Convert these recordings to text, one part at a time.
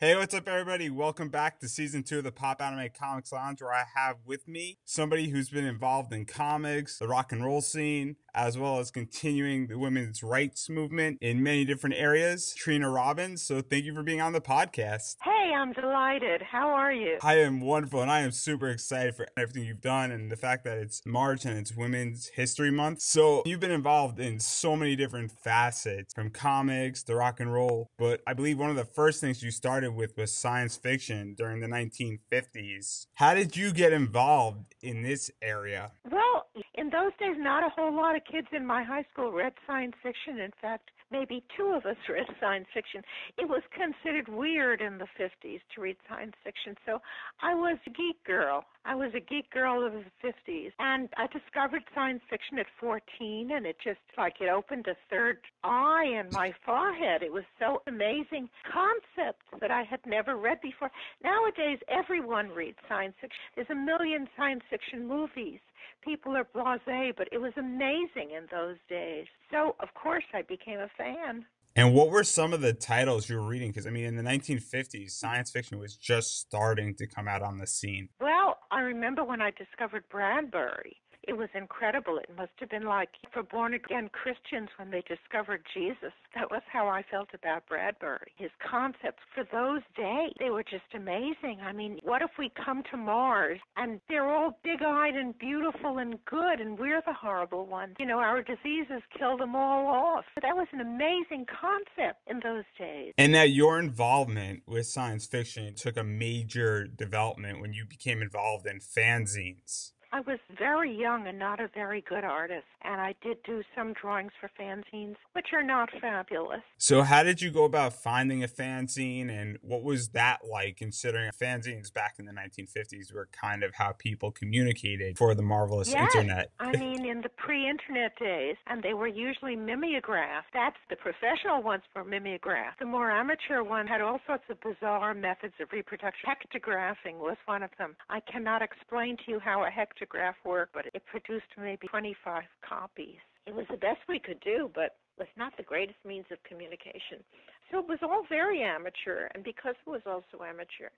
Hey, what's up, everybody? Welcome back to season two of the Pop Anime Comics Lounge, where I have with me somebody who's been involved in comics, the rock and roll scene, as well as continuing the women's rights movement in many different areas. Trina Robbins. So, thank you for being on the podcast. Hey, I'm delighted. How are you? I am wonderful, and I am super excited for everything you've done and the fact that it's March and it's Women's History Month. So, you've been involved in so many different facets from comics to rock and roll, but I believe one of the first things you started with was science fiction during the 1950s. How did you get involved in this area? Well, in those days, not a whole lot of kids in my high school read science fiction. In fact, maybe two of us read science fiction. It was considered weird in the 50s to read science fiction. So I was a geek girl. I was a geek girl of the 50s. And I discovered science fiction at 14, and it just like it opened a third eye in my forehead. It was so amazing concepts that I had never read before. Nowadays, everyone reads science fiction. There's a million science fiction movies people are blasé, but it was amazing in those days. So, of course, I became a fan. And what were some of the titles you were reading? Because, I mean, in the 1950s, science fiction was just starting to come out on the scene. Well, I remember when I discovered Bradbury. It was incredible. It must have been like for born again Christians when they discovered Jesus. That was how I felt about Bradbury. His concepts for those days, they were just amazing. I mean, what if we come to Mars and they're all big eyed and beautiful and good and we're the horrible ones? You know, our diseases kill them all off. That was an amazing concept in those days. And that your involvement with science fiction took a major development when you became involved in fanzines. I was very young and not a very good artist, and I did do some drawings for fanzines, which are not fabulous. So, how did you go about finding a fanzine, and what was that like, considering fanzines back in the 1950s were kind of how people communicated for the marvelous yes. internet? I mean, in the pre internet days, and they were usually mimeographed. That's the professional ones were mimeographed. The more amateur one had all sorts of bizarre methods of reproduction. Hectographing was one of them. I cannot explain to you how a hectograph photograph work, but it produced maybe 25 copies. It was the best we could do, but was not the greatest means of communication. So it was all very amateur, and because it was also amateur,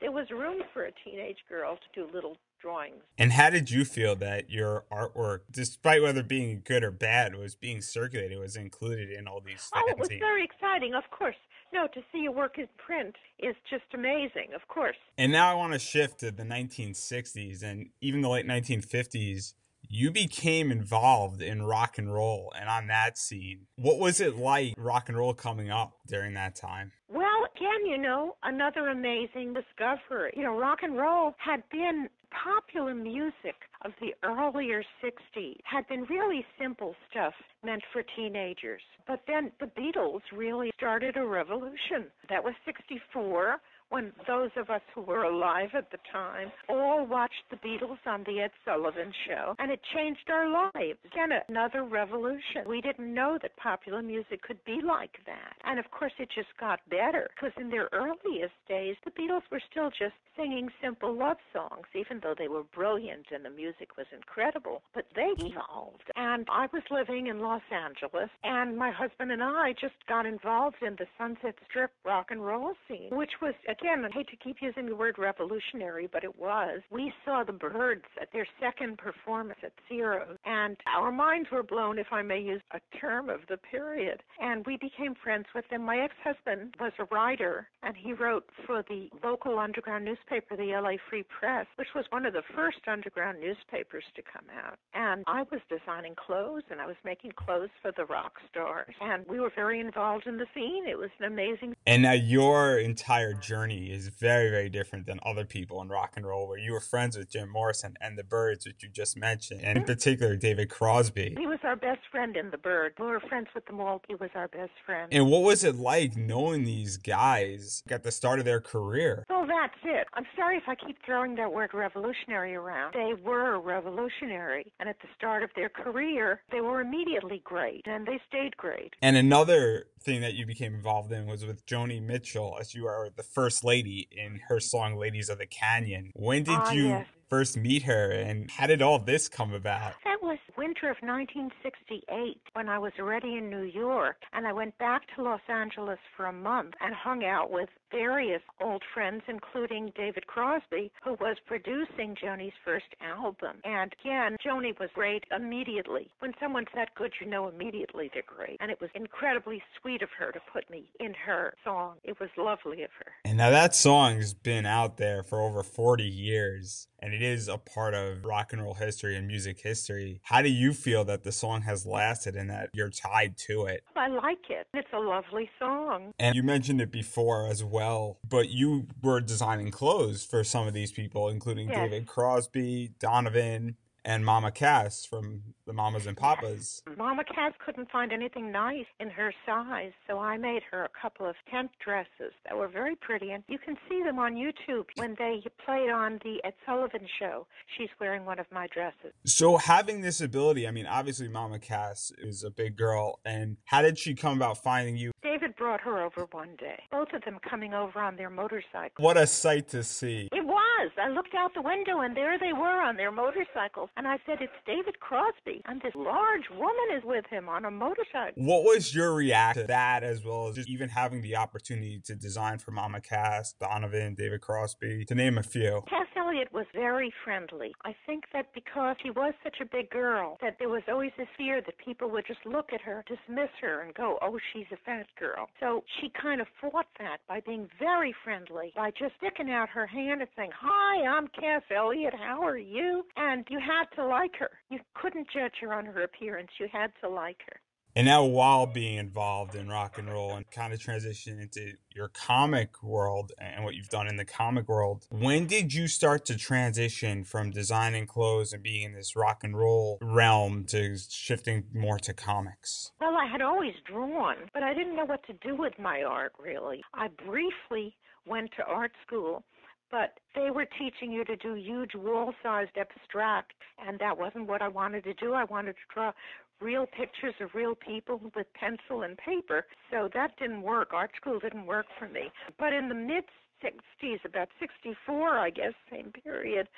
there was room for a teenage girl to do little drawings. And how did you feel that your artwork, despite whether being good or bad, was being circulated, was included in all these? Oh, it was very exciting, of course. No, to see your work in print is just amazing, of course. And now I want to shift to the 1960s and even the late 1950s. You became involved in rock and roll and on that scene. What was it like rock and roll coming up during that time? Well, again, you know, another amazing discovery. You know, rock and roll had been popular music of the earlier 60s had been really simple stuff meant for teenagers. But then the Beatles really started a revolution. That was 64 when those of us who were alive at the time all watched the Beatles on the Ed Sullivan Show, and it changed our lives. Again, another revolution. We didn't know that popular music could be like that. And of course, it just got better, because in their earliest days, the Beatles were still just singing simple love songs, even though they were brilliant and the music was incredible. But they evolved. And I was living in Los Angeles, and my husband and I just got involved in the Sunset Strip rock and roll scene, which was a again, I hate to keep using the word revolutionary, but it was. We saw the Byrds at their second performance at Ciro's, and our minds were blown, if I may use a term of the period. And we became friends with them. My ex husband was a writer, and he wrote for the local underground newspaper, the LA Free Press, which was one of the first underground newspapers to come out. And I was designing clothes, and I was making clothes for the rock stars. And we were very involved in the scene. It was an amazing. And now your entire journey journey is very, very different than other people in rock and roll, where you were friends with Jim Morrison and the Byrds, which you just mentioned, and in mm-hmm. particular David Crosby. He was our best friend in the Byrds. We were friends with them all. He was our best friend. And what was it like knowing these guys at the start of their career? Well, that's it. I'm sorry if I keep throwing that word revolutionary around. They were revolutionary, and at the start of their career, they were immediately great, and they stayed great. And another thing that you became involved in was with Joni Mitchell, as you are the first lady in her song "Ladies of the Canyon." When did ah, you yes. First meet her, and how did all this come about? That was winter of 1968 when I was already in New York, and I went back to Los Angeles for a month and hung out with various old friends, including David Crosby, who was producing Joni's first album. And again, Joni was great immediately. When someone's that good, you know immediately they're great. And it was incredibly sweet of her to put me in her song. It was lovely of her. And now that song's been out there for over 40 years and it is a part of rock and roll history and music history. How do you feel that the song has lasted and that you're tied to it? I like it. It's a lovely song. And you mentioned it before as well, but you were designing clothes for some of these people, including yes. David Crosby, Donovan, and Mama Cass from the Mamas and Papas. Mama Cass couldn't find anything nice in her size, so I made her a couple of tent dresses that were very pretty, and you can see them on YouTube when they played on the Ed Sullivan show. She's wearing one of my dresses. So having this ability, I mean, obviously Mama Cass is a big girl, and how did she come about finding you? David brought her over one day. Both of them coming over on their motorcycles. What a sight to see! It was. I looked out the window, and there they were on their motorcycles, and I said, "It's David Crosby." and this large woman is with him on a motorcycle. What was your reaction to that, as well as just even having the opportunity to design for Mama Cass, Donovan, David Crosby, to name a few? Cass Elliot was very friendly. I think that because she was such a big girl, that there was always this fear that people would just look at her, dismiss her, and go, "Oh, she's a fat girl." So she kind of fought that by being very friendly, by just sticking out her hand and saying, "Hi, I'm Cass Elliot. How are you?" And you had to like her. You couldn't judge her on her appearance. You had to like her. And now, while being involved in rock and roll and kind of transition into your comic world and what you've done in the comic world, when did you start to transition from designing clothes and being in this rock and roll realm to shifting more to comics? Well, I had always drawn, but I didn't know what to do with my art really. I briefly went to art school but they were teaching you to do huge wall sized abstract and that wasn't what I wanted to do. I wanted to draw real pictures of real people with pencil and paper. So that didn't work. Art school didn't work for me. But in the mid 60s, about 64, I guess, same period,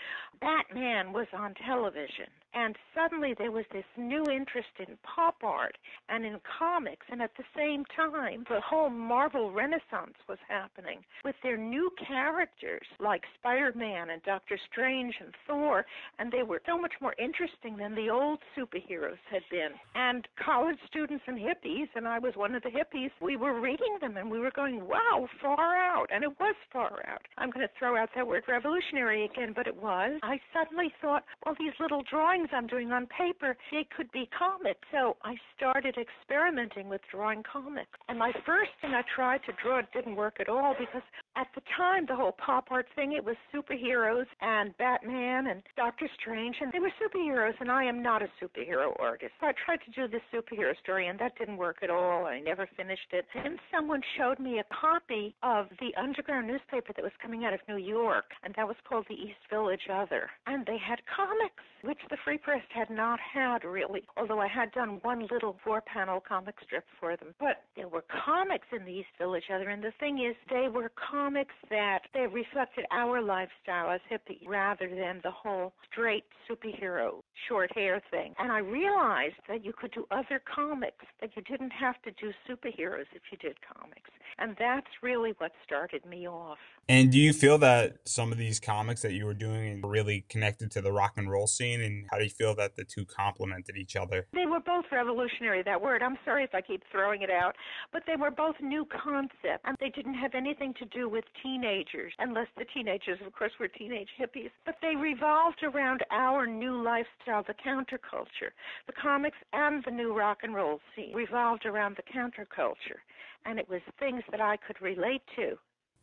Batman was on television. And suddenly there was this new interest in pop art and in comics. And at the same time, the whole Marvel Renaissance was happening with their new characters like Spider Man and Doctor Strange and Thor. And they were so much more interesting than the old superheroes had been. And college students and hippies, and I was one of the hippies, we were reading them and we were going, wow, far out. And it was far out. I'm going to throw out that word revolutionary again, but it was. I suddenly thought, well, these little drawings things I'm doing on paper, they could be comics. So I started experimenting with drawing comics. And my first thing I tried to draw didn't work at all because at the time, the whole pop art thing, it was superheroes and Batman and Doctor Strange, and they were superheroes, and I am not a superhero artist. So I tried to do this superhero story, and that didn't work at all. I never finished it. And someone showed me a copy of the underground newspaper that was coming out of New York, and that was called the East Village Other. And they had comics, which the Free Press had not had really, although I had done one little four panel comic strip for them. But there were comics in the East Village Other, and the thing is, they were comics that they reflected our lifestyle as hippies rather than the whole straight superhero short hair thing. And I realized that you could do other comics, that you didn't have to do superheroes if you did comics. And that's really what started me off. And do you feel that some of these comics that you were doing were really connected to the rock and roll scene? And how do you feel that the two complemented each other? They were both revolutionary, that word. I'm sorry if I keep throwing it out, but they were both new concepts. And they didn't have anything to do with teenagers, unless the teenagers, of course, were teenage hippies. But they revolved around our new lifestyle, the counterculture. The comics and the new rock and roll scene revolved around the counterculture. And it was things that I could relate to.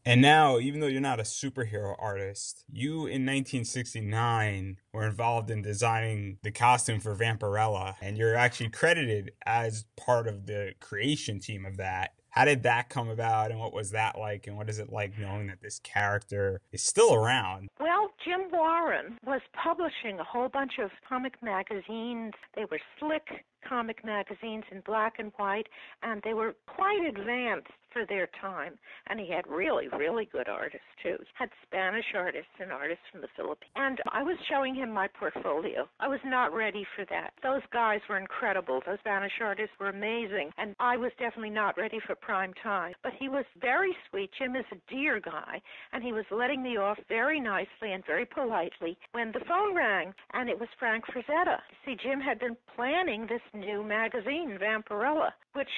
And now, even though you're not a superhero artist, you in 1969 were involved in designing the costume for Vampirella, and you're actually credited as part of the creation team of that. How did that come about, and what was that like, and what is it like knowing that this character is still around? Well, Jim Warren was publishing a whole bunch of comic magazines. They were slick comic magazines in black and white, and they were quite advanced for their time. And he had really, really good artists too. Had Spanish artists and artists from the Philippines. And I was showing him my portfolio. I was not ready for that. Those guys were incredible. Those Spanish artists were amazing. And I was definitely not ready for prime time. But he was very sweet. Jim is a dear guy. And he was letting me off very nicely and very politely when the phone rang. And it was Frank Frazetta. See, Jim had been planning this new magazine, Vampirella, which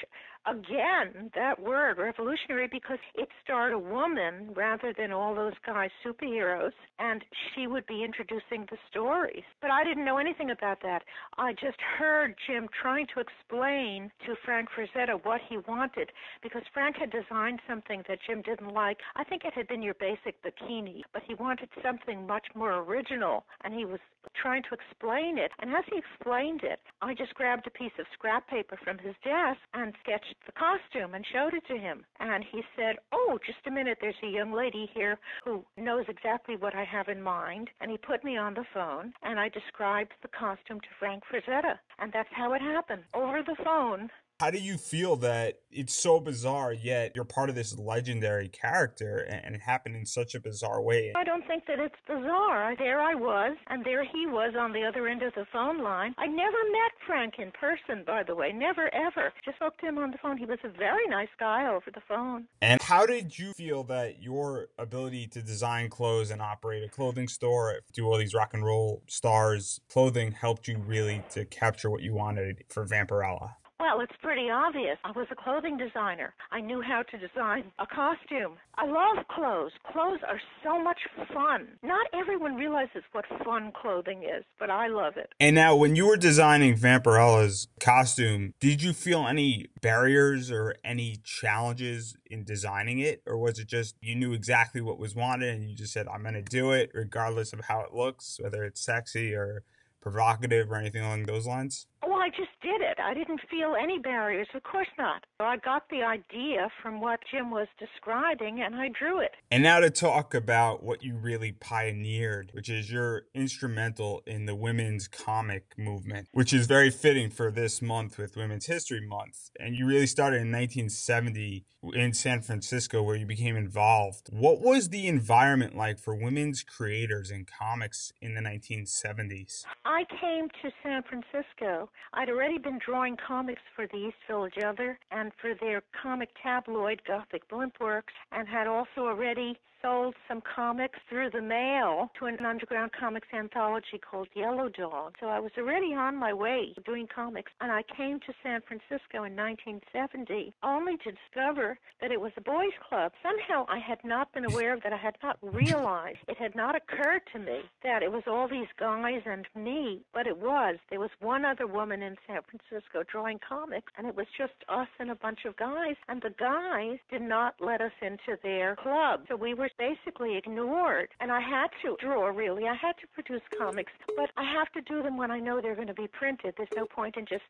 again, that word, revolutionary, because it starred a woman rather than all those guys superheroes, and she would be introducing the stories. But I didn't know anything about that. I just heard Jim trying to explain to Frank Frazetta what he wanted, because Frank had designed something that Jim didn't like. I think it had been your basic bikini, but he wanted something much more original, and he was trying to explain it. And as he explained it, I just grabbed a piece of scrap paper from his desk and sketched the costume and showed it to him. And he said, Oh, just a minute, there's a young lady here who knows exactly what I have in mind. And he put me on the phone and I described the costume to Frank Frazetta. And that's how it happened. Over the phone, how do you feel that it's so bizarre, yet you're part of this legendary character and it happened in such a bizarre way? I don't think that it's bizarre. There I was, and there he was on the other end of the phone line. I never met Frank in person, by the way, never ever. Just spoke to him on the phone. He was a very nice guy over the phone. And how did you feel that your ability to design clothes and operate a clothing store, do all these rock and roll stars clothing helped you really to capture what you wanted for Vampirella? Well, it's pretty obvious. I was a clothing designer. I knew how to design a costume. I love clothes. Clothes are so much fun. Not everyone realizes what fun clothing is, but I love it. And now, when you were designing Vampirella's costume, did you feel any barriers or any challenges in designing it? Or was it just you knew exactly what was wanted and you just said, I'm going to do it regardless of how it looks, whether it's sexy or provocative or anything along those lines? Well, I just did it. I didn't feel any barriers. Of course not. I got the idea from what Jim was describing and I drew it. And now to talk about what you really pioneered, which is you're instrumental in the women's comic movement, which is very fitting for this month with Women's History Month. And you really started in 1970 in San Francisco where you became involved. What was the environment like for women's creators in comics in the 1970s? I came to San Francisco I'd already been drawing comics for the East Village Other and for their comic tabloid Gothic Blimpworks, and had also already sold some comics through the mail to an underground comics anthology called Yellow Dog. So I was already on my way doing comics, and I came to San Francisco in 1970 only to discover that it was a boys' club. Somehow I had not been aware of that. I had not realized. It had not occurred to me that it was all these guys and me, but it was. There was one other woman in San Francisco drawing comics, and it was just us and a bunch of guys. And the guys did not let us into their club. So we were basically ignored. And I had to draw, really. I had to produce comics, but I have to do them when I know they're going to be printed. There's no point in just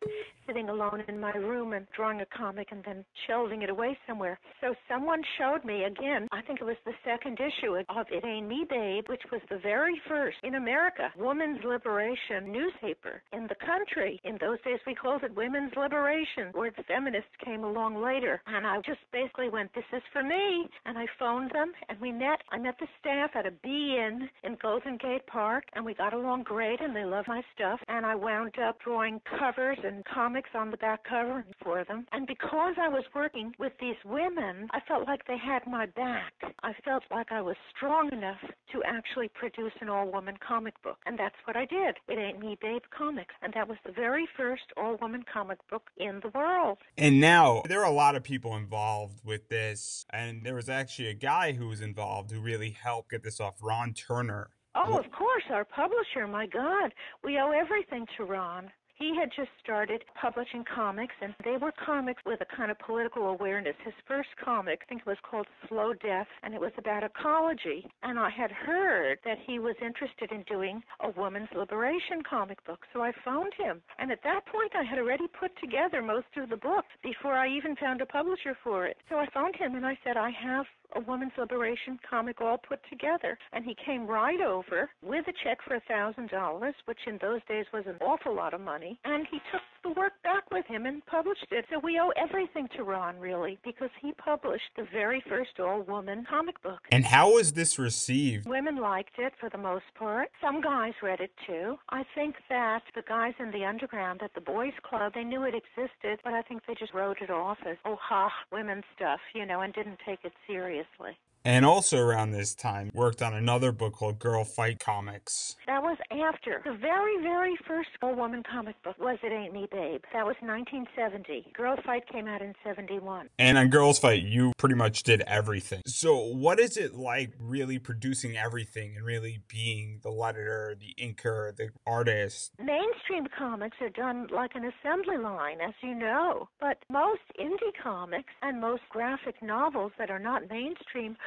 sitting alone in my room and drawing a comic and then shelving it away somewhere. So someone showed me, again, I think it was the second issue of It Ain't Me Babe, which was the very first in America women's liberation newspaper in the country. In those days, we called it Women's Liberation. Word feminist came along later. And I just basically went, This is for me. And I phoned them and we met. I met the staff at a be-in in Golden Gate Park, and we got along great, and they loved my stuff. And I wound up drawing covers and comics on the back cover for them. And because I was working with these women, I felt like they had my back. I felt like I was strong enough to actually produce an all-woman comic book, and that's what I did. It Ain't Me Babe Comics, and that was the very first all-woman comic book in the world. And now there are a lot of people involved with this, and there was actually a guy who was involved involved who really helped get this off. Ron Turner. Oh, of course, our publisher. My God, we owe everything to Ron. He had just started publishing comics, and they were comics with a kind of political awareness. His first comic, I think it was called Slow Death, and it was about ecology. And I had heard that he was interested in doing a woman's liberation comic book, so I phoned him. And at that point, I had already put together most of the book before I even found a publisher for it. So I phoned him and I said, I have a women's liberation comic all put together. And he came right over with a check for a $1,000, which in those days was an awful lot of money. And he took the work back with him and published it. So we owe everything to Ron, really, because he published the very first all woman comic book. And how was this received? Women liked it for the most part. Some guys read it too. I think that the guys in the underground at the boys' club, they knew it existed, but I think they just wrote it off as, oh ha, women stuff, you know, and didn't take it seriously. And also around this time, worked on another book called Girl Fight Comics. That was after. The very, very first all woman comic book was It Ain't Me Babe. That was 1970. Girl Fight came out in 71. And on Girls Fight, you pretty much did everything. So, what is it like really producing everything and really being the letterer, the inker, the artist? Mainstream comics are done like an assembly line, as you know. But most indie comics and most graphic novels that are not mainstream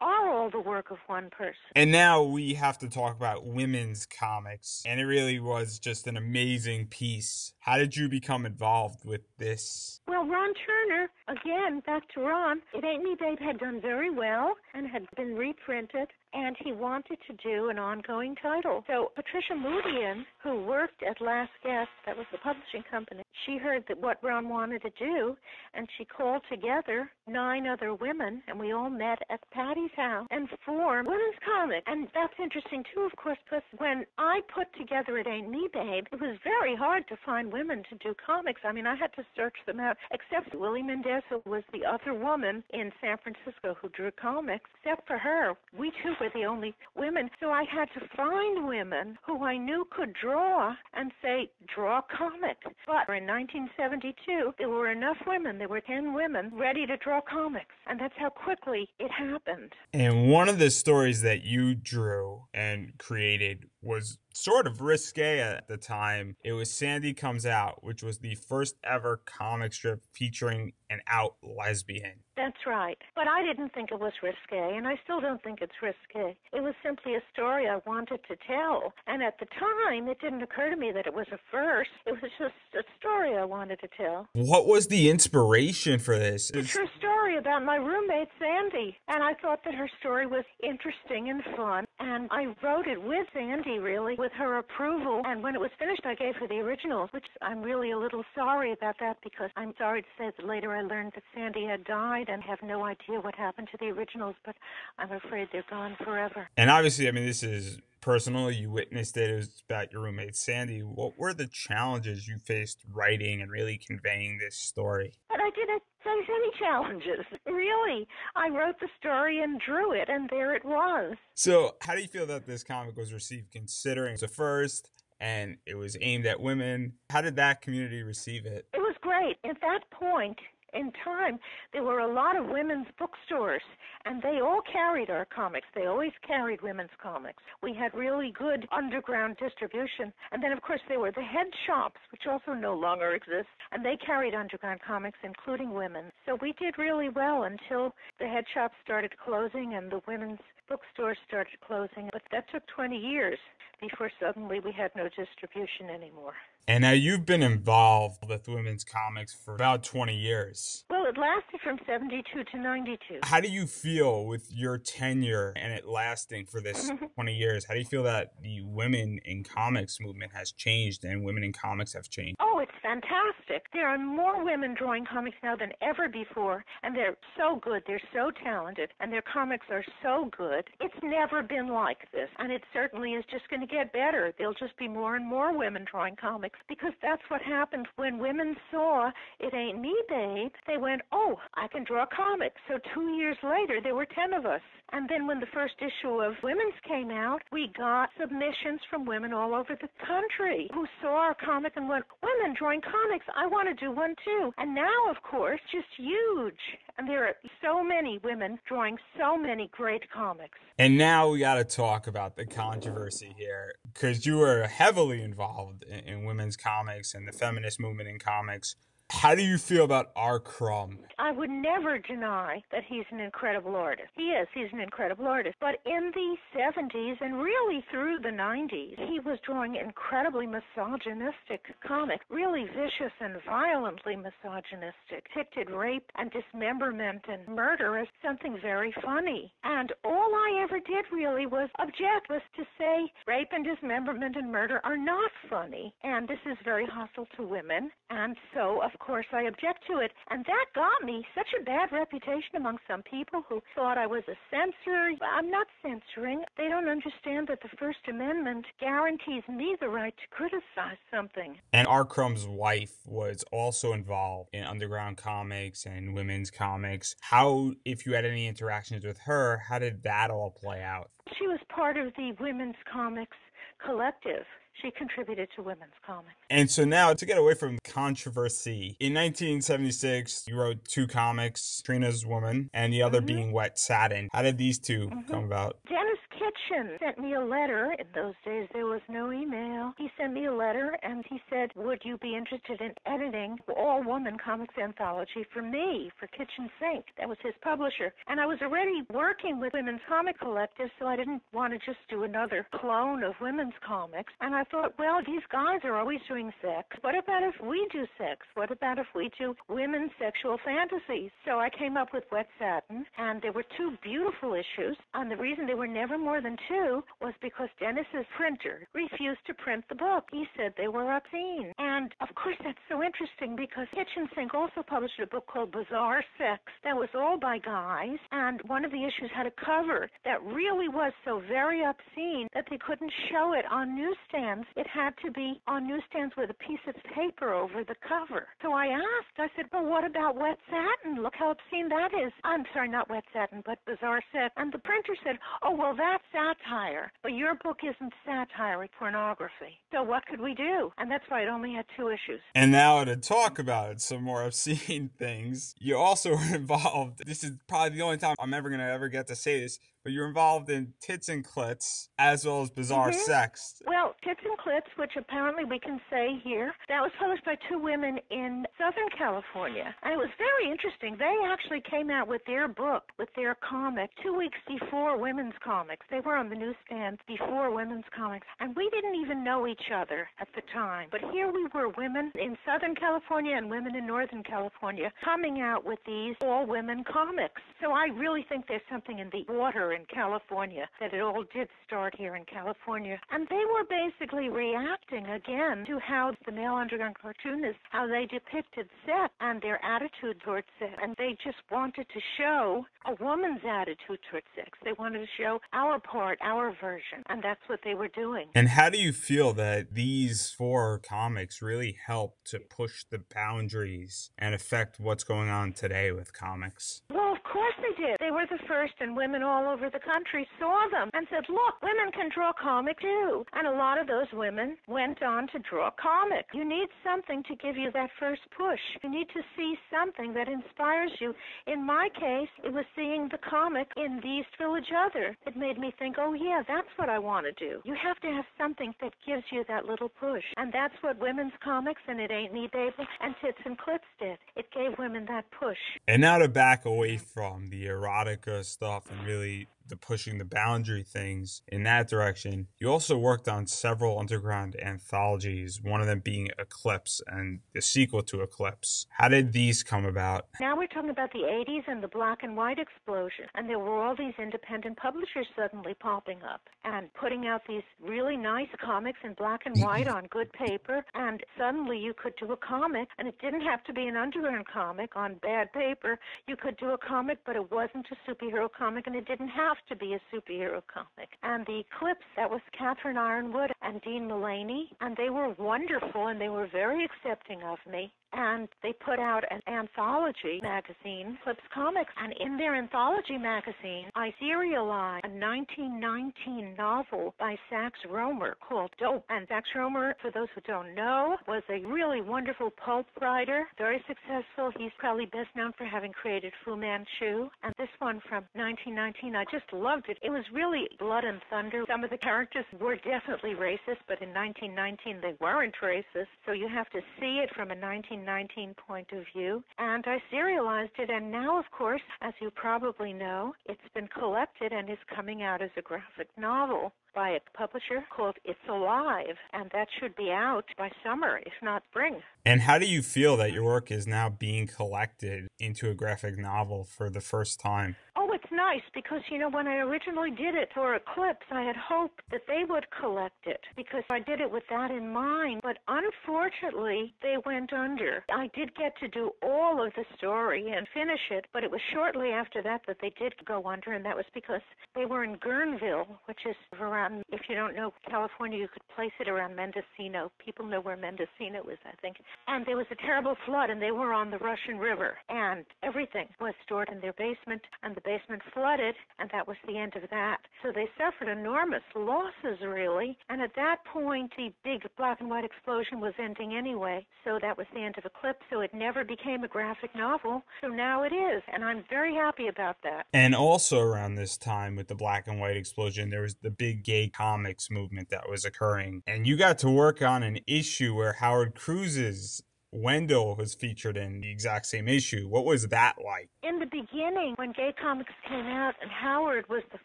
are all the work of one person. And now we have to talk about women's comics. And it really was just an amazing piece. How did you become involved with this? Well, Ron Turner, again, back to Ron, It Ain't Me Babe had done very well and had been reprinted and he wanted to do an ongoing title. So Patricia Moodian, who worked at Last Gasp, that was the publishing company, she heard that what Ron wanted to do, and she called together nine other women, and we all met at Patty's house and formed Women's Comic. And that's interesting too, of course, because when I put together It Ain't Me Babe, it was very hard to find women to do comics. I mean, I had to search them out, except Willy Mendes was the other woman in San Francisco who drew comics. Except for her, we two were the only women. So I had to find women who I knew could draw and say, draw comics. But in 1972, there were enough women, there were 10 women, ready to draw comics. And that's how quickly it happened. And one of the stories that you drew and created was sort of risque at the time. It was Sandy Comes Out, which was the first ever comic strip featuring an out lesbian. That's right. But I didn't think it was risque, and I still don't think it's risque. It was simply a story I wanted to tell. And at the time, it didn't occur to me that it was a first. It was just a story I wanted to tell. What was the inspiration for this? It's her story about my roommate, Sandy. And I thought that her story was interesting and fun. And I wrote it with Sandy, really, with her approval. And when it was finished, I gave her the originals, which I'm really a little sorry about that because I'm sorry to say that later I learned that Sandy had died and have no idea what happened to the originals, but I'm afraid they're gone forever. And obviously, I mean, this is personal. You witnessed it. It was about your roommate, Sandy. What were the challenges you faced writing and really conveying this story? But I didn't face any challenges. Really. I wrote the story and drew it, and there it was. So, how do you feel that this comic was received considering it's the first? And it was aimed at women. How did that community receive it? It was great. At that point, in time, there were a lot of women's bookstores, and they all carried our comics. They always carried women's comics. We had really good underground distribution. And then, of course, there were the head shops, which also no longer exist, and they carried underground comics, including women. So we did really well until the head shops started closing and the women's bookstores started closing. But that took 20 years before suddenly we had no distribution anymore. And now you've been involved with women's comics for about 20 years. Well, it lasted from 72 to 92. How do you feel with your tenure and it lasting for this 20 years? How do you feel that the women in comics movement has changed and women in comics have changed? Oh, it's fantastic. There are more women drawing comics now than ever before, and they're so good. They're so talented, and their comics are so good. It's never been like this, and it certainly is just going to get better. There'll just be more and more women drawing comics because that's what happened when women saw It Ain't Me Babe. They went, oh, I can draw comics. So two years later, there were 10 of us. And then when the first issue of Women's came out, we got submissions from women all over the country who saw our comic and went, women drawing comics, I want to do one too. And now, of course, just huge. And there are so many women drawing so many great comics. And now we got to talk about the controversy here because you were heavily involved in, in women's comics and the feminist movement in comics. How do you feel about R. Crumb? I would never deny that he's an incredible artist. He is. He's an incredible artist. But in the 70s and really through the 90s, he was drawing incredibly misogynistic comics, really vicious and violently misogynistic, depicted rape and dismemberment and murder as something very funny. And all I ever did really was object, was to say rape and dismemberment and murder are not funny. And this is very hostile to women. And so, course, I object to it. And that got me such a bad reputation among some people who thought I was a censor. I'm not censoring. They don't understand that the First Amendment guarantees me the right to criticize something. And R. Crumb's wife was also involved in underground comics and women's comics. How, if you had any interactions with her, how did that all play out? She was part of the women's comics collective she contributed to women's comics. And so now to get away from controversy, in 1976, you wrote two comics, Trina's Woman and the other mm-hmm. being Wet Satin. How did these 2 mm-hmm. come about? Denis Kitchen sent me a letter. In those days, there was no email. He sent me a letter and he said, Would you be interested in editing all woman comics anthology for me, for Kitchen Sink? That was his publisher. And I was already working with women's comic collectives, so I didn't want to just do another clone of women's comics. And I thought, well, these guys are always doing sex. What about if we do sex? What about if we do women's sexual fantasies? So I came up with Wet Satin, and there were two beautiful issues. And the reason there were never more than two was because Denis's printer refused to print the book. He said they were obscene. And of course, that's so interesting because Kitchen Sink also published a book called Bizarre Sex that was all by guys. And one of the issues had a cover that really was so very obscene that they couldn't show it on newsstands, it had to be on newsstands with a piece of paper over the cover. So I asked, I said, well, what about wet satin? Look how obscene that is. I'm sorry, not wet satin, but bizarre set. And the printer said, oh, well, that's satire. But your book isn't satire, it's pornography. So what could we do? And that's why it only had two issues. And now to talk about some more obscene things, you also were involved. This is probably the only time I'm ever going to ever get to say this but you're involved in Tits and Clits as well as Bizarre mm-hmm. Sex. Well, Tits and Clits, which apparently we can say here, that was published by two women in Southern California. And it was very interesting. They actually came out with their book, with their comic, two weeks before women's comics. They were on the newsstand before women's comics. And we didn't even know each other at the time. But here we were, women in Southern California and women in Northern California, coming out with these all women comics. So I really think there's something in the water in California, that it all did start here in California. And they were basically reacting again to how the male underground cartoonists, how they depicted sex and their attitude towards sex. And they just wanted to show a woman's attitude towards sex. They wanted to show our part, our version. And that's what they were doing. And how do you feel that these four comics really helped to push the boundaries and affect what's going on today with comics? Well, course they did. They were the first, and women all over the country saw them and said, look, women can draw comic too. And a lot of those women went on to draw comic. You need something to give you that first push. You need to see something that inspires you. In my case, it was seeing the comic in the East Village Other. It made me think, oh yeah, that's what I want to do. You have to have something that gives you that little push. And that's what women's comics and It Ain't Me Baby and Tits and Clits did. It gave women that push. And now to back away from the erotica stuff and really the pushing the boundary things in that direction. You also worked on several underground anthologies, one of them being Eclipse and the sequel to Eclipse. How did these come about? Now we're talking about the 80s and the black and white explosion. And there were all these independent publishers suddenly popping up and putting out these really nice comics in black and white on good paper. And suddenly you could do a comic, and it didn't have to be an underground comic on bad paper. You could do a comic, but it wasn't a superhero comic, and it didn't have have to be a superhero comic. And the Eclipse, that was Catherine Yronwode and Dean Mullaney, and they were wonderful and they were very accepting of me and they put out an anthology magazine, Eclipse Comics. And in their anthology magazine, I serialized a 1919 novel by Sax Rohmer called Dope. And Sax Rohmer, for those who don't know, was a really wonderful pulp writer, very successful. He's probably best known for having created Fu Manchu. And this one from 1919, I just loved it. It was really blood and thunder. Some of the characters were definitely racist, but in 1919 they weren't racist. So you have to see it from a 1919 point of view. And I serialized it, and now, of course, as you probably know, it's been collected and is coming out as a graphic novel by a publisher called It's Alive, and that should be out by summer, if not spring. And how do you feel that your work is now being collected into a graphic novel for the first time? Oh, it's nice because, you know, when I originally did it for Eclipse, I had hoped that they would collect it because I did it with that in mind. But unfortunately, they went under. I did get to do all of the story and finish it, but it was shortly after that that they did go under, and that was because they were in Guerneville, which is around, Um, if you don't know California, you could place it around Mendocino. People know where Mendocino is, I think. And there was a terrible flood, and they were on the Russian River, and everything was stored in their basement, and the basement flooded, and that was the end of that. So they suffered enormous losses, really. And at that point, the big black and white explosion was ending anyway. So that was the end of Eclipse. So it never became a graphic novel. So now it is, and I'm very happy about that. And also around this time with the black and white explosion, there was the big gay comics movement that was occurring. And you got to work on an issue where Howard Cruse's Wendell was featured in the exact same issue. What was that like? In the beginning, when Gay Comics came out, and Howard was the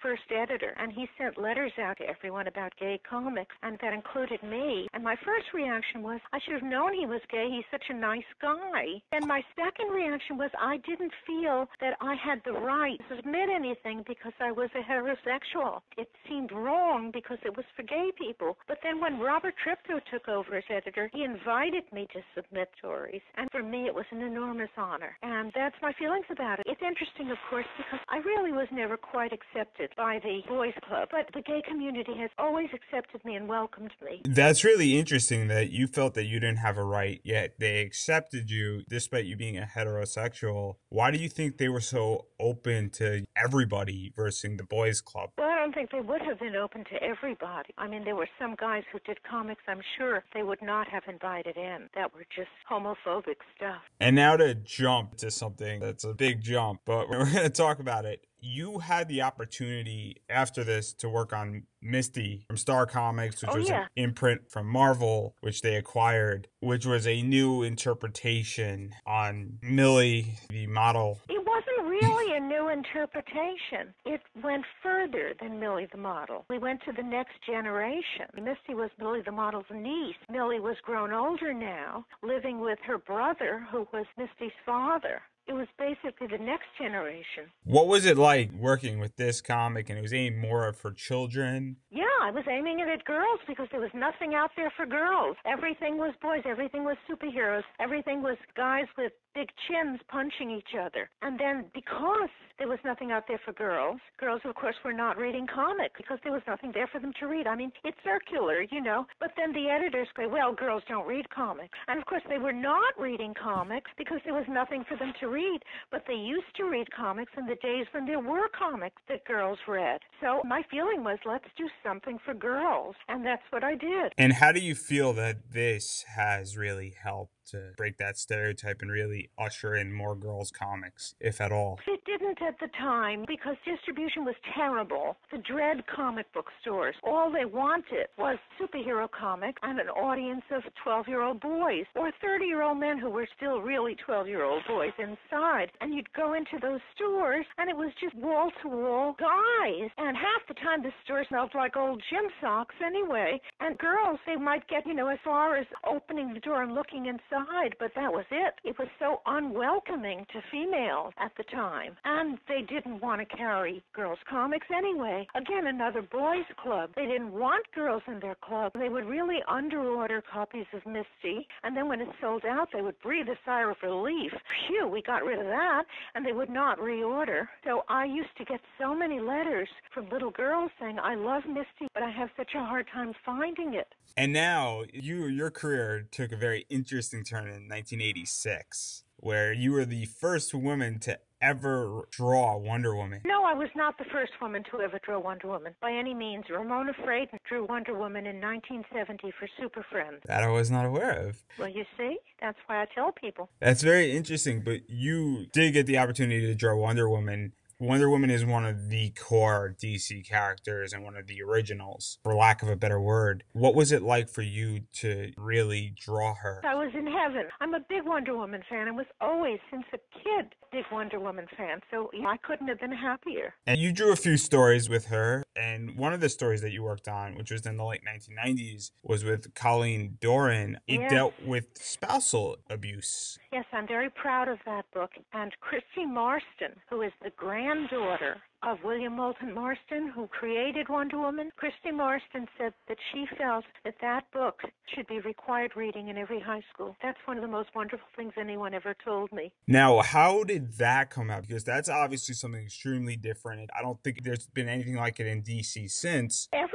first editor, and he sent letters out to everyone about gay comics, and that included me. And my first reaction was, I should have known he was gay. He's such a nice guy. And my second reaction was, I didn't feel that I had the right to submit anything because I was a heterosexual. It seemed wrong because it was for gay people. But then when Robert Triptow took over as editor, he invited me to submit stories. And for me, it was an enormous honor. And that's my feelings about it. It's interesting, of course, because I really was never quite accepted by the boys' club, but the gay community has always accepted me and welcomed me. That's really interesting that you felt that you didn't have a right, yet they accepted you despite you being a heterosexual. Why do you think they were so open to everybody versus the boys' club? Well, I don't think they would have been open to everybody. I mean, there were some guys who did comics I'm sure they would not have invited in that were just homophobic stuff. And now to jump to something that's a big jump, but we're going to talk about it. You had the opportunity after this to work on Misty from Star Comics, which Oh, was yeah. an imprint from Marvel, which they acquired, which was a new interpretation on Millie, the model. It wasn't really a new interpretation. It went further than Millie the model. We went to the next generation. Misty was Millie the model's niece. Millie was grown older now, living with her brother, who was Misty's father. It was basically the next generation. What was it like working with this comic? And it was aimed more for children. Yeah, I was aiming it at girls because there was nothing out there for girls. Everything was boys. Everything was superheroes. Everything was guys with big chins punching each other. And then because there was nothing out there for girls, girls, of course, were not reading comics because there was nothing there for them to read. I mean, it's circular, you know. But then the editors say, well, girls don't read comics. And of course, they were not reading comics because there was nothing for them to read. But they used to read comics in the days when there were comics that girls read. So my feeling was, let's do something for girls. And that's what I did. And how do you feel that this has really helped to break that stereotype and really usher in more girls' comics, if at all? It didn't at the time because distribution was terrible. The dread comic book stores. All they wanted was superhero comics and an audience of 12 year old boys or 30 year old men who were still really 12 year old boys inside. And you'd go into those stores and it was just wall to wall guys. And half the time the store smelled like old gym socks anyway. And girls, they might get, you know, as far as opening the door and looking inside, but that was it. It was so unwelcoming to females at the time. And they didn't want to carry girls' comics anyway. Again, another boys' club. They didn't want girls in their club. They would really underorder copies of Misty. And then when it sold out, they would breathe a sigh of relief. Phew, we got rid of that. And they would not reorder. So I used to get so many letters from little girls saying, I love Misty, but I have such a hard time finding it. And now you your career took a very interesting turn in 1986, where you were the first woman to ever draw Wonder Woman. No, I was not the first woman to ever draw Wonder Woman by any means. Ramona Fradon drew Wonder Woman in 1970 for Super Friends. That I was not aware of. Well, you see, that's why I tell people. That's very interesting, but you did get the opportunity to draw Wonder Woman Wonder Woman is one of the core DC characters and one of the originals, for lack of a better word. What was it like for you to really draw her? I was in heaven. I'm a big Wonder Woman fan and was always, since a kid, big Wonder Woman fan. So I couldn't have been happier. And you drew a few stories with her, and one of the stories that you worked on, which was in the late 1990s, was with Colleen Doran. It Yes. dealt with spousal abuse. Yes, I'm very proud of that book. And Christie Marston, who is the granddaughter of William Moulton Marston, who created Wonder Woman, Christie Marston said that she felt that that book should be required reading in every high school. That's one of the most wonderful things anyone ever told me. Now, how did that come out? Because that's obviously something extremely different. I don't think there's been anything like it in DC since. Every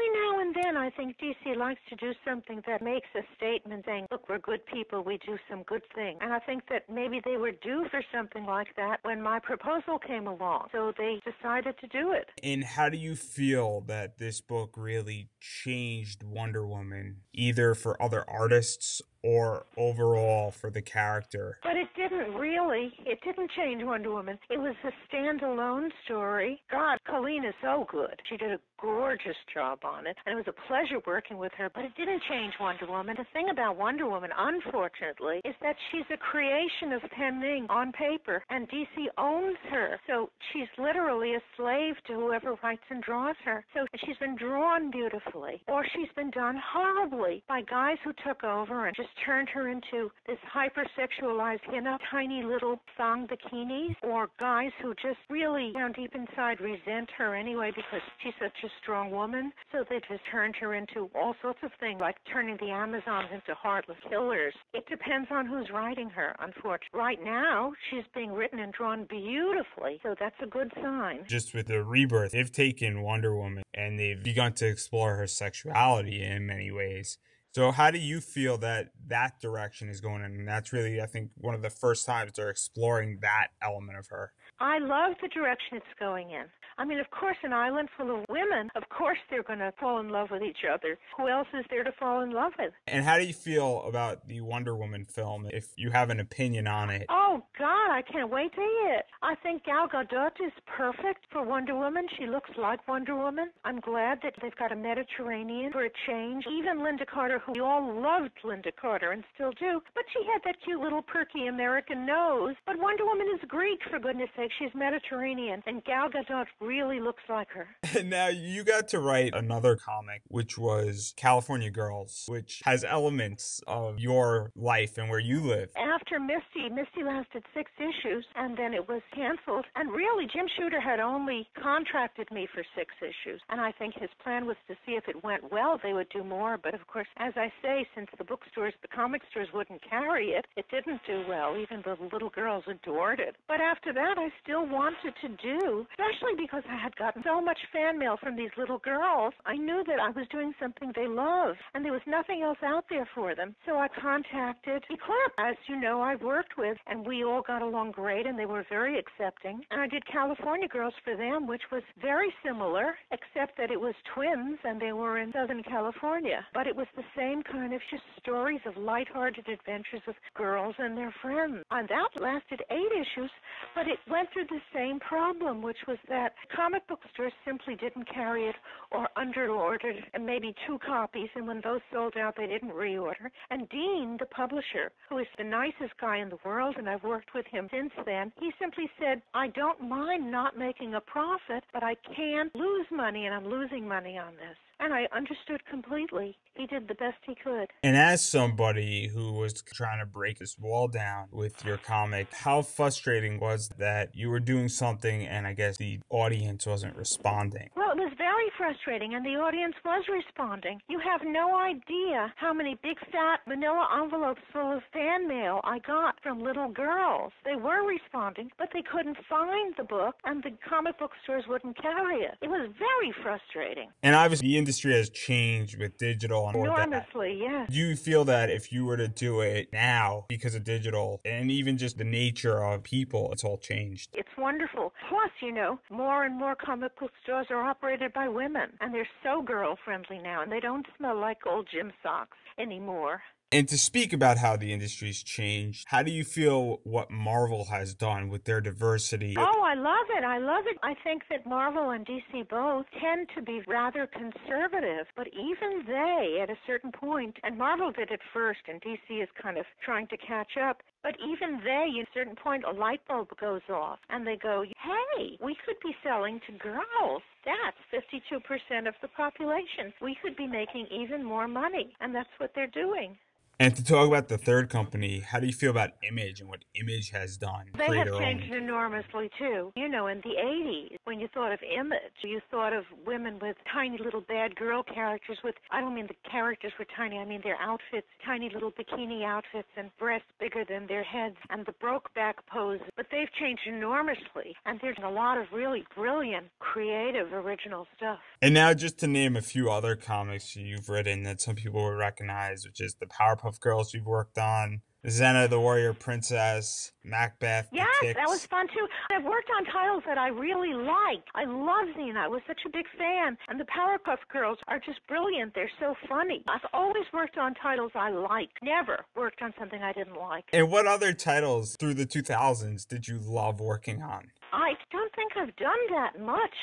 and then, I think DC likes to do something that makes a statement saying, look, we're good people, we do some good things. And I think that maybe they were due for something like that when my proposal came along. So they decided to do it. And how do you feel that this book really changed Wonder Woman, either for other artists or overall for the character? But it didn't really. It didn't change Wonder Woman. It was a standalone story. God, Colleen is so good. She did a gorgeous job on it, and it was a pleasure working with her. But it didn't change Wonder Woman. The thing about Wonder Woman, unfortunately, is that she's a creation of Pen Ming on paper, and DC owns her. So she's literally a slave to whoever writes and draws her. So she's been drawn beautifully, or she's been done horribly by guys who took over and just turned her into this hypersexualized, know, tiny little thong bikinis, or guys who just really down deep inside resent her anyway because she's such a strong woman. So they just turned her into all sorts of things, like turning the Amazons into heartless killers. It depends on who's writing her, unfortunately. Right now, she's being written and drawn beautifully, so that's a good sign. Just with the rebirth, they've taken Wonder Woman and they've begun to explore her sexuality in many ways. So, how do you feel that that direction is going? And that's really, I think, one of the first times they're exploring that element of her. I love the direction it's going in. I mean, of course, an island full of women, of course they're going to fall in love with each other. Who else is there to fall in love with? And how do you feel about the Wonder Woman film, if you have an opinion on it? Oh, God, I can't wait to see it. I think Gal Gadot is perfect for Wonder Woman. She looks like Wonder Woman. I'm glad that they've got a Mediterranean for a change. Even Lynda Carter, who we all loved Lynda Carter and still do, but she had that cute little perky American nose. But Wonder Woman is Greek, for goodness sake. She's Mediterranean, and Gal Gadot really looks like her. And now you got to write another comic, which was California Girls, which has elements of your life and where you live. After Misty, Misty lasted six issues, and then it was canceled. And really, Jim Shooter had only contracted me for six issues, and I think his plan was to see if it went well, they would do more. But of course, as I say, since the bookstores, the comic stores wouldn't carry it, it didn't do well. Even the little girls adored it. But after that, I still wanted to do, especially because I had gotten so much fan mail from these little girls. I knew that I was doing something they love, and there was nothing else out there for them. So I contacted Eclipse, as you know, I worked with, and we all got along great, and they were very accepting. And I did California Girls for them, which was very similar, except that it was twins, and they were in Southern California. But it was the same kind of just stories of lighthearted adventures of girls and their friends. And that lasted eight issues, but it went through the same problem, which was that comic book stores simply didn't carry it or underordered and maybe two copies, and when those sold out, they didn't reorder. And Dean, the publisher, who is the nicest guy in the world, and I've worked with him since then, he simply said, I don't mind not making a profit, but I can't lose money, and I'm losing money on this. And I understood completely. He did the best he could. And as somebody who was trying to break this wall down with your comic, how frustrating was that you were doing something and I guess the audience wasn't responding? Well, it was very frustrating, and the audience was responding. You have no idea how many big fat manila envelopes full of fan mail I got from little girls. They were responding, but they couldn't find the book, and the comic book stores wouldn't carry it. It was very frustrating. And obviously, the industry has changed with digital and all that. Enormously, yes. Do you feel that if you were to do it now because of digital and even just the nature of people, it's all changed? It's wonderful. Plus, you know, more and more comic book stores are operated by women, and they're so girl friendly now, and they don't smell like old gym socks anymore. And to speak about how the industry's changed, how do you feel what Marvel has done with their diversity? Oh, I love it. I love it. I think that Marvel and DC both tend to be rather conservative, but even they, at a certain point, and Marvel did it first, and DC is kind of trying to catch up, but even they, at a certain point, a light bulb goes off, and they go, hey, we could be selling to girls. That's 52% of the population. We could be making even more money, and that's what they're doing. And to talk about the third company, how do you feel about Image and what Image has done? They have changed own? enormously too. You know, in the 80s, when you thought of Image, you thought of women with tiny little bad girl characters with, I don't mean the characters were tiny, I mean their outfits, tiny little bikini outfits and breasts bigger than their heads and the broke back pose. But they've changed enormously and there's a lot of really brilliant, creative, original stuff. And now just to name a few other comics you've written that some people would recognize, which is the Powerpuff Powerpuff Girls you've worked on. Xena the Warrior Princess, Macbeth. Yes, that was fun too. I've worked on titles that I really like. I love Xena. I was such a big fan. And the Powerpuff Girls are just brilliant. They're so funny. I've always worked on titles I like. Never worked on something I didn't like. And what other titles through the 2000s did you love working on? I don't think I've done that much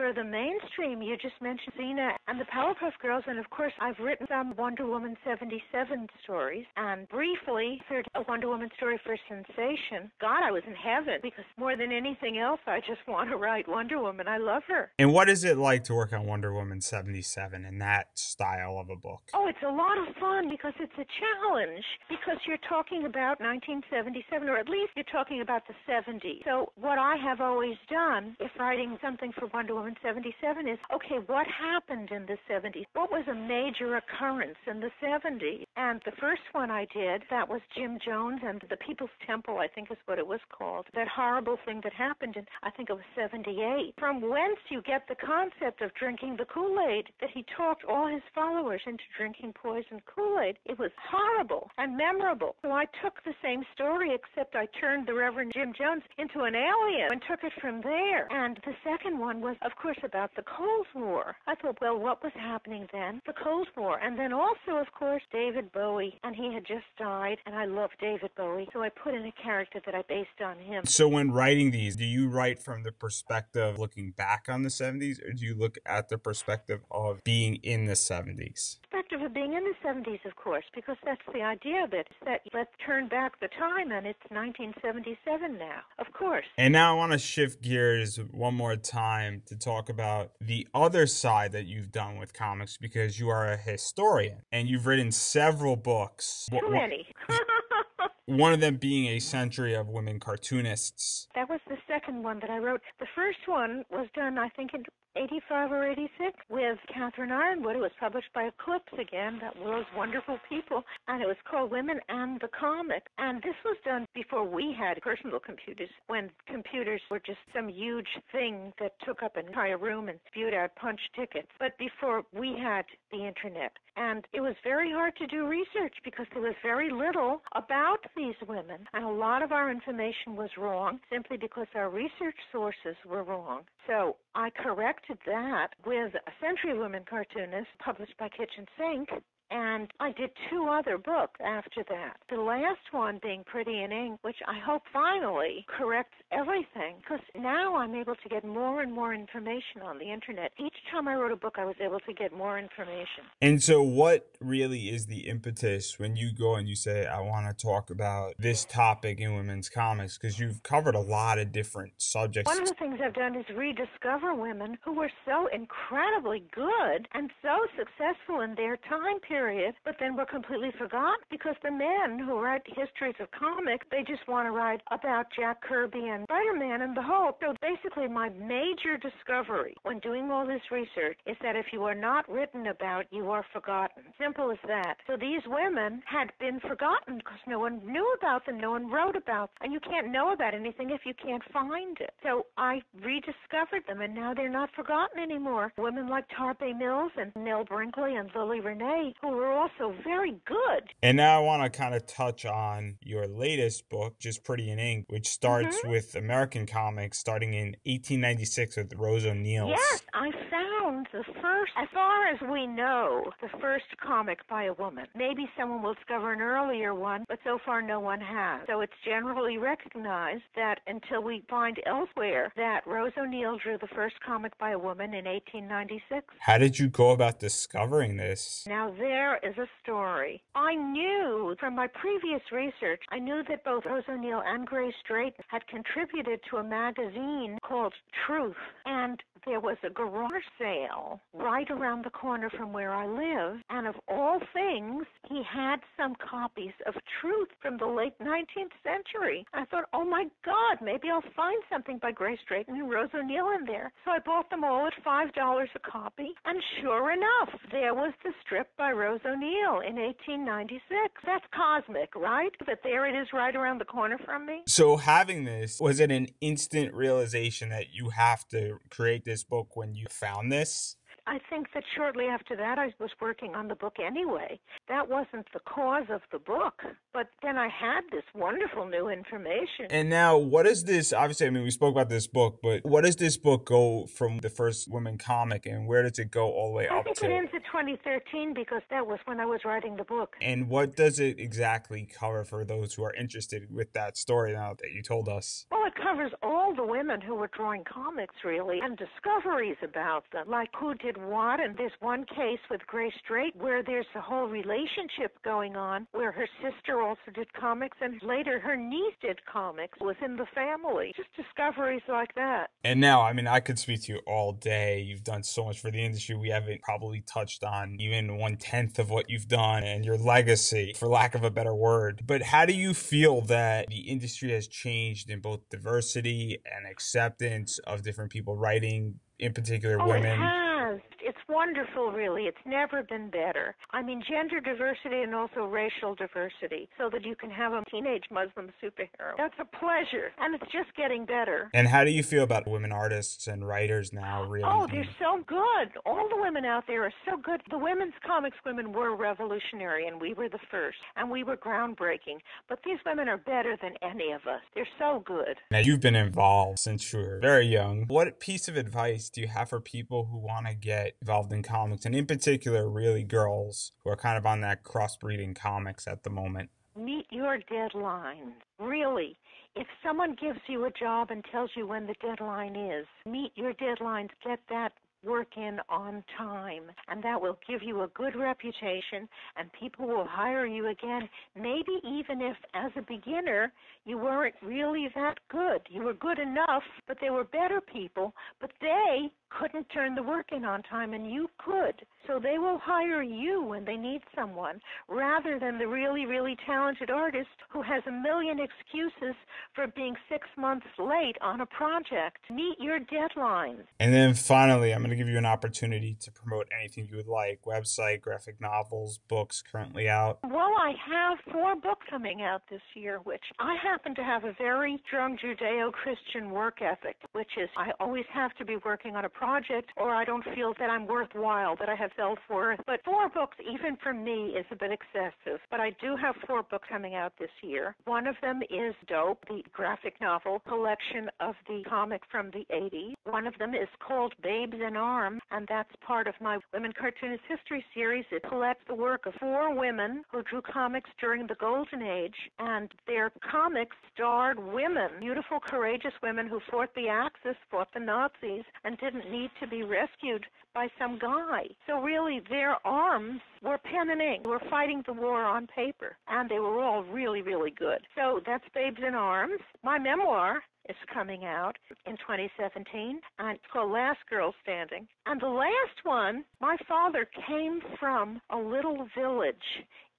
for the mainstream. You just mentioned Xena and the Powerpuff Girls, and of course, I've written some Wonder Woman 77 stories, and briefly heard a Wonder Woman story for Sensation. God, I was in heaven because more than anything else, I just want to write Wonder Woman. I love her. And what is it like to work on Wonder Woman 77 in that style of a book? Oh, it's a lot of fun because it's a challenge because you're talking about 1977, or at least you're talking about the 70s. So, what I have have always done, if writing something for Wonder Woman 77, is okay, what happened in the 70s? What was a major occurrence in the 70s? And the first one I did, that was Jim Jones and the People's Temple, I think is what it was called. That horrible thing that happened in, I think it was 78. From whence you get the concept of drinking the Kool Aid, that he talked all his followers into drinking poison Kool Aid. It was horrible and memorable. So I took the same story, except I turned the Reverend Jim Jones into an alien and took it from there. And the second one was, of course, about the Cold War. I thought, well, what was happening then? The Cold War. And then also, of course, David Bowie. And he had just died, and I love David Bowie. So I put in a character that I based on him. So when writing these, do you write from the perspective looking back on the 70s, or do you look at the perspective of being in the 70s? Perspective of being in the 70s, of course, because that's the idea of it. That let's turn back the time, and it's 1977 now, of course. And now I want to shift gears one more time to talk about the other side that you've done with comics because you are a historian and you've written several books. Too many. one of them being a century of women cartoonists. That was the second one that I wrote. The first one was done, I think, in 85 or 86 with Catherine Yronwode. It was published by Eclipse again, that was wonderful people, and it was called Women and the Comic. And this was done before we had personal computers, when computers were just some huge thing that took up an entire room and spewed out punch tickets, but before we had the internet. And it was very hard to do research because there was very little about these women, and a lot of our information was wrong simply because our research sources were wrong. So I corrected that with a Century Women cartoonist published by Kitchen Sink and I did two other books after that. The last one being Pretty in Ink, which I hope finally corrects everything because now I'm able to get more and more information on the internet. Each time I wrote a book, I was able to get more information. And so, what really is the impetus when you go and you say, I want to talk about this topic in women's comics? Because you've covered a lot of different subjects. One of the things I've done is rediscover women who were so incredibly good and so successful in their time period period, but then we're completely forgotten because the men who write histories of comics, they just want to write about Jack Kirby and Spider-Man and the Hulk. So basically, my major discovery when doing all this research is that if you are not written about, you are forgotten. Simple as that. So these women had been forgotten because no one knew about them, no one wrote about them, and you can't know about anything if you can't find it. So I rediscovered them, and now they're not forgotten anymore. Women like Tarpe Mills and Nell Brinkley and Lily Renee, who people were also very good. And now I want to kind of touch on your latest book, just Pretty in Ink, which starts mm-hmm. with American comics starting in 1896 with Rose O'Neill. Yes, I found the first, as far as we know, the first comic by a woman. Maybe someone will discover an earlier one, but so far no one has. So it's generally recognized that until we find elsewhere that Rose O'Neill drew the first comic by a woman in 1896. How did you go about discovering this? Now there is a story. I knew from my previous research, I knew that both Rose O'Neill and Grace Drayton had contributed to a magazine called Truth. And there was a garage sale right around the corner from where I live. And of all things, he had some copies of Truth from the late 19th century. I thought, oh my God, maybe I'll find something by Grace Drayton and Rose O'Neill in there. So I bought them all at $5 a copy. And sure enough, there was the strip by Rose O'Neill in 1896. That's cosmic, right? That there it is right around the corner from me. So having this, was it an instant realization that you have to create this book when you found this? I think that shortly after that, I was working on the book anyway. That wasn't the cause of the book, but then I had this wonderful new information. And now, what is this? Obviously, I mean, we spoke about this book, but what does this book go from the first woman comic, and where does it go all the way I up think to? it ends at 2013 because that was when I was writing the book. And what does it exactly cover for those who are interested with that story now that you told us? Well, it covers all the women who were drawing comics, really, and discoveries about them, like who did what. And there's one case with Grace Drayton where there's a whole relationship going on where her sister also did comics, and later her niece did comics within the family. Just discoveries like that. And now, I mean, I could speak to you all day. You've done so much for the industry. We haven't probably touched on even one tenth of what you've done and your legacy, for lack of a better word. But how do you feel that the industry has changed in both diversity and acceptance of different people writing, in particular Oh, women? Has. It's wonderful, really. It's never been better. I mean, gender diversity and also racial diversity, so that you can have a teenage Muslim superhero. That's a pleasure, and it's just getting better. And how do you feel about women artists and writers now, really? Oh, they're so good. All the women out there are so good. The women's comics women were revolutionary, and we were the first, and we were groundbreaking. But these women are better than any of us. They're so good. Now, you've been involved since you were very young. What piece of advice do you have for people who want to get involved in comics, and in particular, really girls who are kind of on that crossbreeding comics at the moment? Meet your deadlines. Really. If someone gives you a job and tells you when the deadline is, meet your deadlines. Get that work in on time. And that will give you a good reputation, and people will hire you again. Maybe even if, as a beginner, you weren't really that good. You were good enough, but there were better people, but they couldn't turn the work in on time, and you could. So they will hire you when they need someone rather than the really, really talented artist who has a million excuses for being six months late on a project. Meet your deadlines. And then finally, I'm going to give you an opportunity to promote anything you would like website, graphic novels, books currently out. Well, I have four books coming out this year, which I happen to have a very strong Judeo Christian work ethic, which is I always have to be working on a project or I don't feel that I'm worthwhile, that I have self worth. But four books, even for me, is a bit excessive. But I do have four books coming out this year. One of them is Dope, the graphic novel collection of the comic from the 80s. One of them is called Babes in Arms, and that's part of my Women Cartoonist History series. It collects the work of four women who drew comics during the Golden Age, and their comics starred women, beautiful, courageous women who fought the Axis, fought the Nazis, and didn't need to be rescued by some guy. So really, their arms were pen and ink. They were fighting the war on paper, and they were all really, really good. So that's Babes in Arms. My memoir is coming out in 2017, and it's called Last Girl Standing. And the last one, my father came from a little village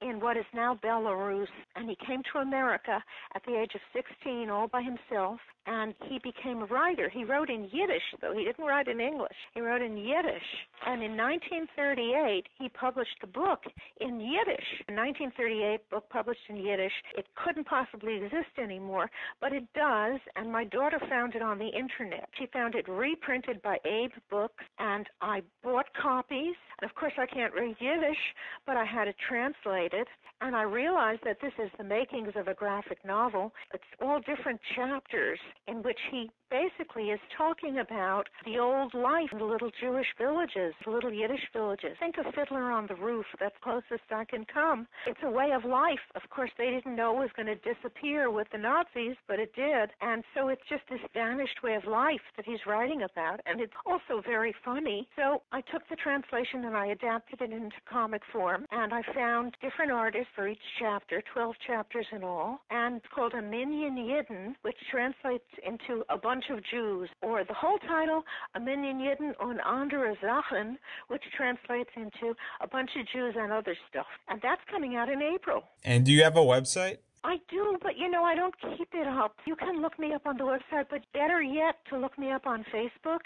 in what is now Belarus, and he came to America at the age of 16 all by himself, and he became a writer. He wrote in Yiddish, though he didn't write in English. He wrote in Yiddish, and in 1938 he published a book in Yiddish. A 1938 book published in Yiddish. It couldn't possibly exist anymore, but it does, and my daughter found it on the internet. She found it reprinted by Abe Books, and I bought copies. And of course, I can't read Yiddish, but I had it translated. And I realized that this is the makings of a graphic novel. It's all different chapters in which he basically is talking about the old life in the little Jewish villages, the little Yiddish villages. Think of Fiddler on the Roof. That's closest I can come. It's a way of life. Of course, they didn't know it was going to disappear with the Nazis, but it did. And so it's just this vanished way of life that he's writing about. And it's also very funny. So I took the translation and I adapted it into comic form. And I found different artists for each chapter, 12 chapters in all, and it's called a Minyan Yidden, which translates into a bunch of Jews, or the whole title, a Yidden on andere Sachen, which translates into a bunch of Jews and other stuff. And that's coming out in April. And do you have a website? I do, but you know, I don't keep it up. You can look me up on the website, but better yet, to look me up on Facebook.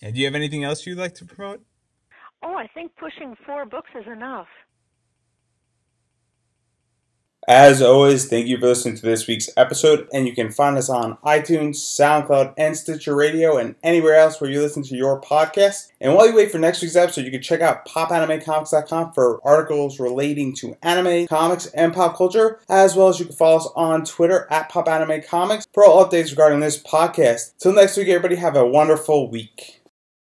And do you have anything else you'd like to promote? Oh, I think pushing four books is enough. As always, thank you for listening to this week's episode, and you can find us on iTunes, SoundCloud, and Stitcher Radio, and anywhere else where you listen to your podcast. And while you wait for next week's episode, you can check out popanimecomics.com for articles relating to anime, comics, and pop culture, as well as you can follow us on Twitter at popanimecomics for all updates regarding this podcast. Till next week, everybody, have a wonderful week.